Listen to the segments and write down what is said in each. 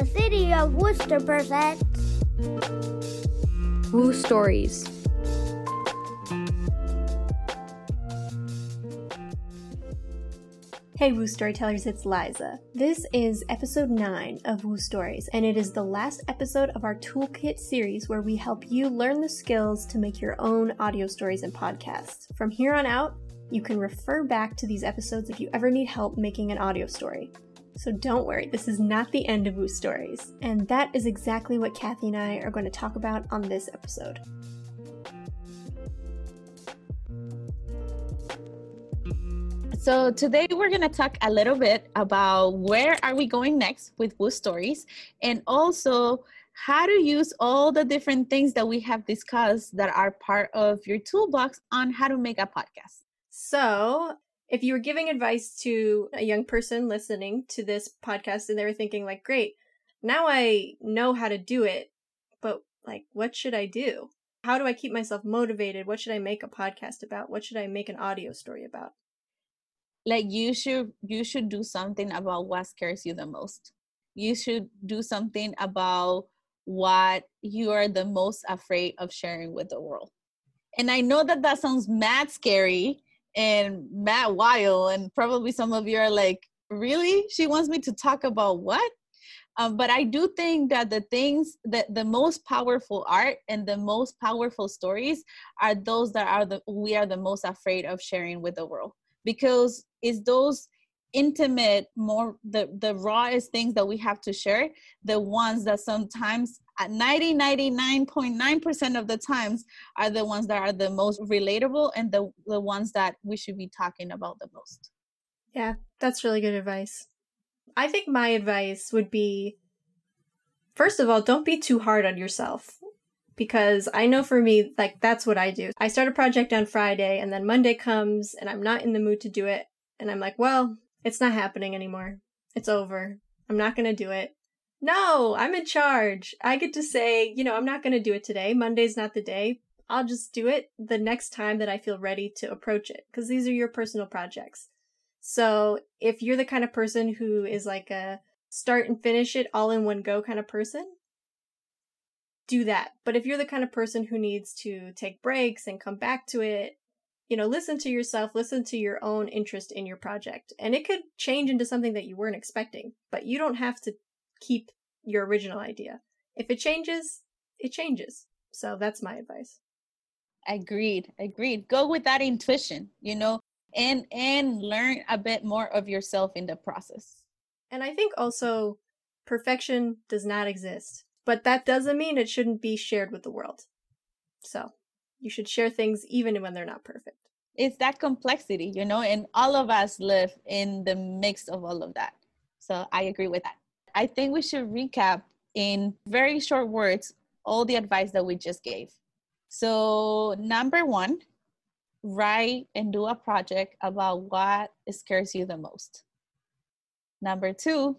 The city of Worcester presents Woo Stories. Hey Woo Storytellers, it's Liza. This is episode 9 of Woo Stories, and it is the last episode of our Toolkit series where we help you learn the skills to make your own audio stories and podcasts. From here on out, you can refer back to these episodes if you ever need help making an audio story. So don't worry, this is not the end of Woo Stories, and that is exactly what Kathy and I are going to talk about on this episode. So today we're going to talk a little bit about where are we going next with Woo Stories and also how to use all the different things that we have discussed that are part of your toolbox on how to make a podcast. So, if you were giving advice to a young person listening to this podcast and they were thinking like, "Great, now I know how to do it, but like what should I do? How do I keep myself motivated? What should I make a podcast about? What should I make an audio story about?" like you should you should do something about what scares you the most you should do something about what you are the most afraid of sharing with the world and i know that that sounds mad scary and Matt wild and probably some of you are like really? She wants me to talk about what? Um, but i do think that the things that the most powerful art and the most powerful stories are those that are the we are the most afraid of sharing with the world. Because it's those intimate more the the rawest things that we have to share the ones that sometimes at 90 99.9% of the times are the ones that are the most relatable and the the ones that we should be talking about the most Yeah, that's really good advice. I think my advice would be first of all, don't be too hard on yourself. Because I know for me, like, that's what I do. I start a project on Friday, and then Monday comes, and I'm not in the mood to do it. And I'm like, well, it's not happening anymore. It's over. I'm not going to do it. No, I'm in charge. I get to say, you know, I'm not going to do it today. Monday's not the day. I'll just do it the next time that I feel ready to approach it because these are your personal projects. So if you're the kind of person who is like a start and finish it all in one go kind of person, do that. But if you're the kind of person who needs to take breaks and come back to it, you know, listen to yourself, listen to your own interest in your project. And it could change into something that you weren't expecting, but you don't have to keep your original idea. If it changes, it changes. So that's my advice. agreed agreed go with that intuition you know and and learn a bit more of yourself in the process And I think also perfection does not exist, but that doesn't mean it shouldn't be shared with the world. So you should share things even when they're not perfect. it's that complexity you know and all of us live in the mix of all of that so i agree with that i think we should recap in very short words all the advice that we just gave so number one write and do a project about what scares you the most number two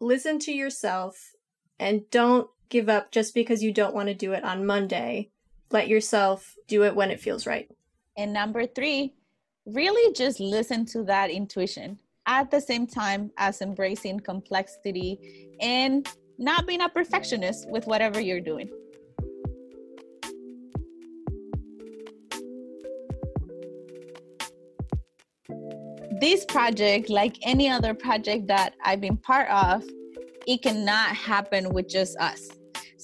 Listen to yourself and don't give up just because you don't want to do it on Monday. Let yourself do it when it feels right. And number three, really just listen to that intuition at the same time as embracing complexity and not being a perfectionist with whatever you're doing. This project, like any other project that I've been part of, it cannot happen with just us.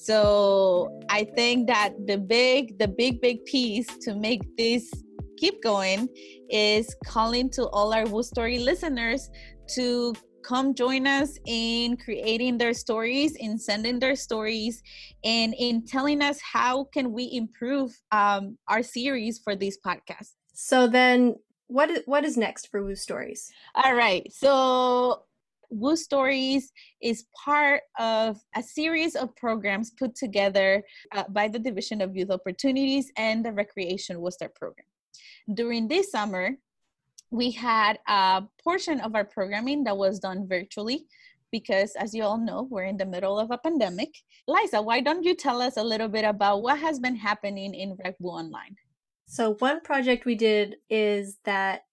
So I think that the big, the big, big piece to make this keep going is calling to all our Woo Story listeners to come join us in creating their stories, in sending their stories, and in telling us how can we improve um, our series for this podcast. So then what is, what is next for Woo Stories? All right. So Woo Stories is part of a series of programs put together uh, by the Division of Youth Opportunities and the Recreation Worcester program. During this summer, we had a portion of our programming that was done virtually because, as you all know, we're in the middle of a pandemic. Liza, why don't you tell us a little bit about what has been happening in RecWoo Online? So one project we did is that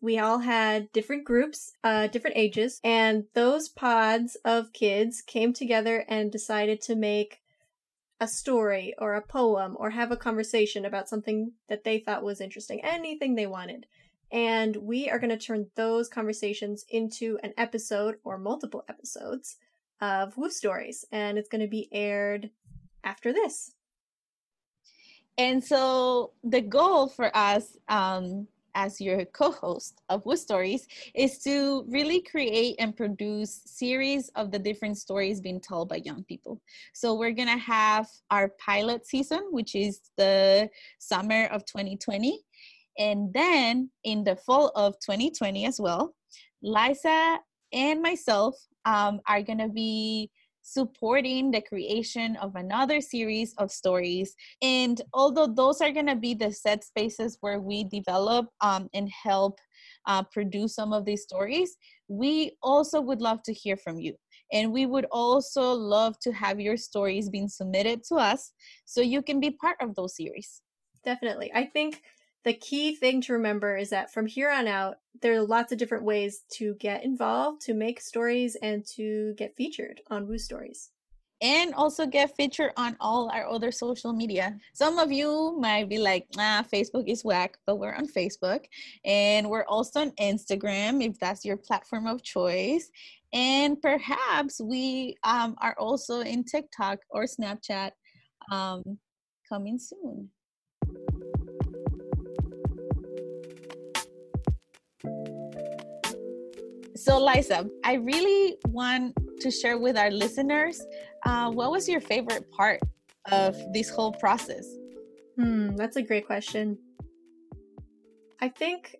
we all had different groups, uh, different ages, and those pods of kids came together and decided to make a story or a poem or have a conversation about something that they thought was interesting, anything they wanted. And we are going to turn those conversations into an episode or multiple episodes of Woo Stories. And it's going to be aired after this. And so the goal for us um, as your co-host of Woo Stories is to really create and produce series of the different stories being told by young people. So we're gonna have our pilot season, which is the summer of 2020. And then in the fall of 2020 as well, Liza and myself um, are gonna be supporting the creation of another series of stories. And although those are going to be the set spaces where we develop um, and help uh, produce some of these stories, we also would love to hear from you. And we would also love to have your stories being submitted to us so you can be part of those series. Definitely. I think the key thing to remember is that from here on out, there are lots of different ways to get involved, to make stories, and to get featured on Woo Stories. And also get featured on all our other social media. Some of you might be like, ah, Facebook is whack, but we're on Facebook. And we're also on Instagram if that's your platform of choice. And perhaps we um, are also in TikTok or Snapchat um, coming soon. So, Liza, I really want to share with our listeners uh, what was your favorite part of this whole process? Hmm, that's a great question. I think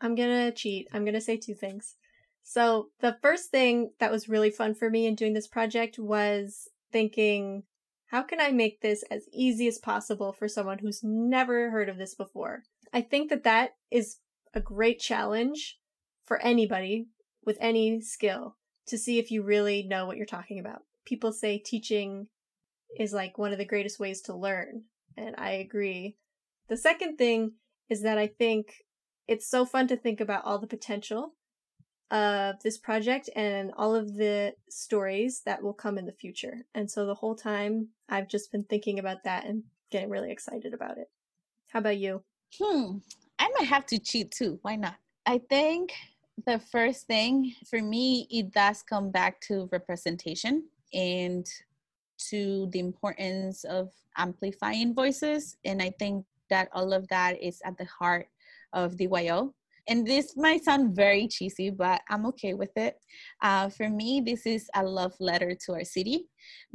I'm gonna cheat. I'm gonna say two things. So, the first thing that was really fun for me in doing this project was thinking, how can I make this as easy as possible for someone who's never heard of this before? I think that that is a great challenge for anybody with any skill to see if you really know what you're talking about. People say teaching is like one of the greatest ways to learn, and I agree. The second thing is that I think it's so fun to think about all the potential of this project and all of the stories that will come in the future. And so the whole time I've just been thinking about that and getting really excited about it. How about you? Hmm. I might have to cheat too. Why not? I think the first thing for me, it does come back to representation and to the importance of amplifying voices. And I think that all of that is at the heart of DYO. And this might sound very cheesy, but I'm okay with it. Uh, for me, this is a love letter to our city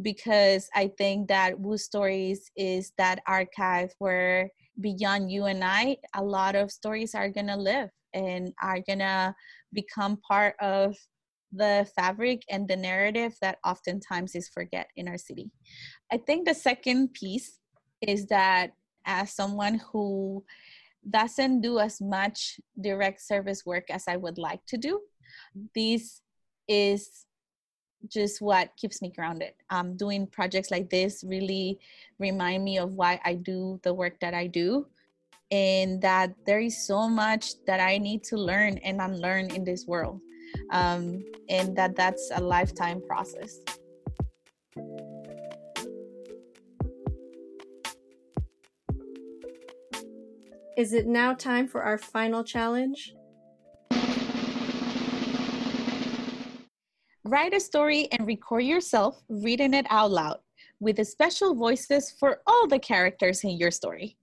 because I think that Woo Stories is that archive where beyond you and I, a lot of stories are gonna live and are gonna become part of the fabric and the narrative that oftentimes is forget in our city. I think the second piece is that as someone who doesn't do as much direct service work as I would like to do, this is just what keeps me grounded. Um, doing projects like this really remind me of why I do the work that I do and that there is so much that I need to learn and unlearn in this world, um, and that that's a lifetime process. Is it now time for our final challenge? Write a story and record yourself reading it out loud with the special voices for all the characters in your story.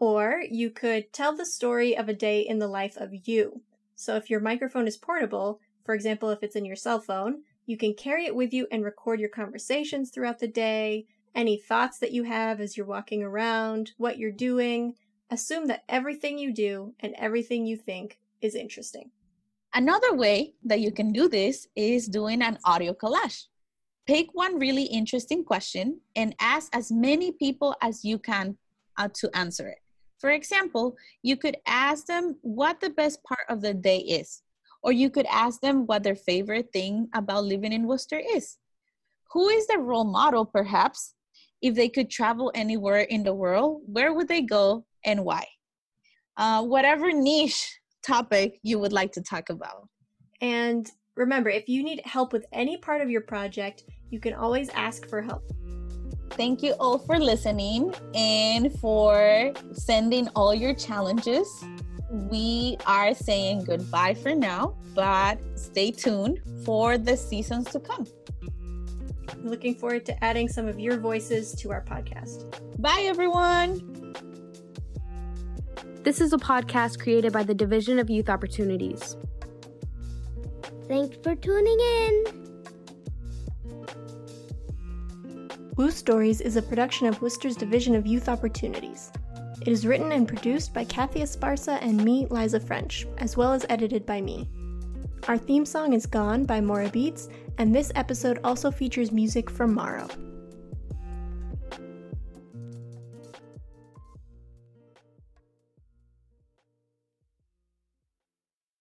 Or you could tell the story of a day in the life of you. So if your microphone is portable, for example, if it's in your cell phone, you can carry it with you and record your conversations throughout the day, any thoughts that you have as you're walking around, what you're doing. Assume that everything you do and everything you think is interesting. Another way that you can do this is doing an audio collage. Pick one really interesting question and ask as many people as you can uh, to answer it. For example, you could ask them what the best part of the day is, or you could ask them what their favorite thing about living in Worcester is. Who is their role model, perhaps? If they could travel anywhere in the world, where would they go and why? uh, whatever niche topic you would like to talk about. And remember, if you need help with any part of your project, you can always ask for help. Thank you all for listening and for sending all your challenges. We are saying goodbye for now, but stay tuned for the seasons to come. Looking forward to adding some of your voices to our podcast. Bye, everyone. This is a podcast created by the Division of Youth Opportunities. Thanks for tuning in. Woo Stories is a production of Worcester's Division of Youth Opportunities. It is written and produced by Kathy Esparza and me, Liza French, as well as edited by me. Our theme song is Gone by Mora Beats, and this episode also features music from Morrow.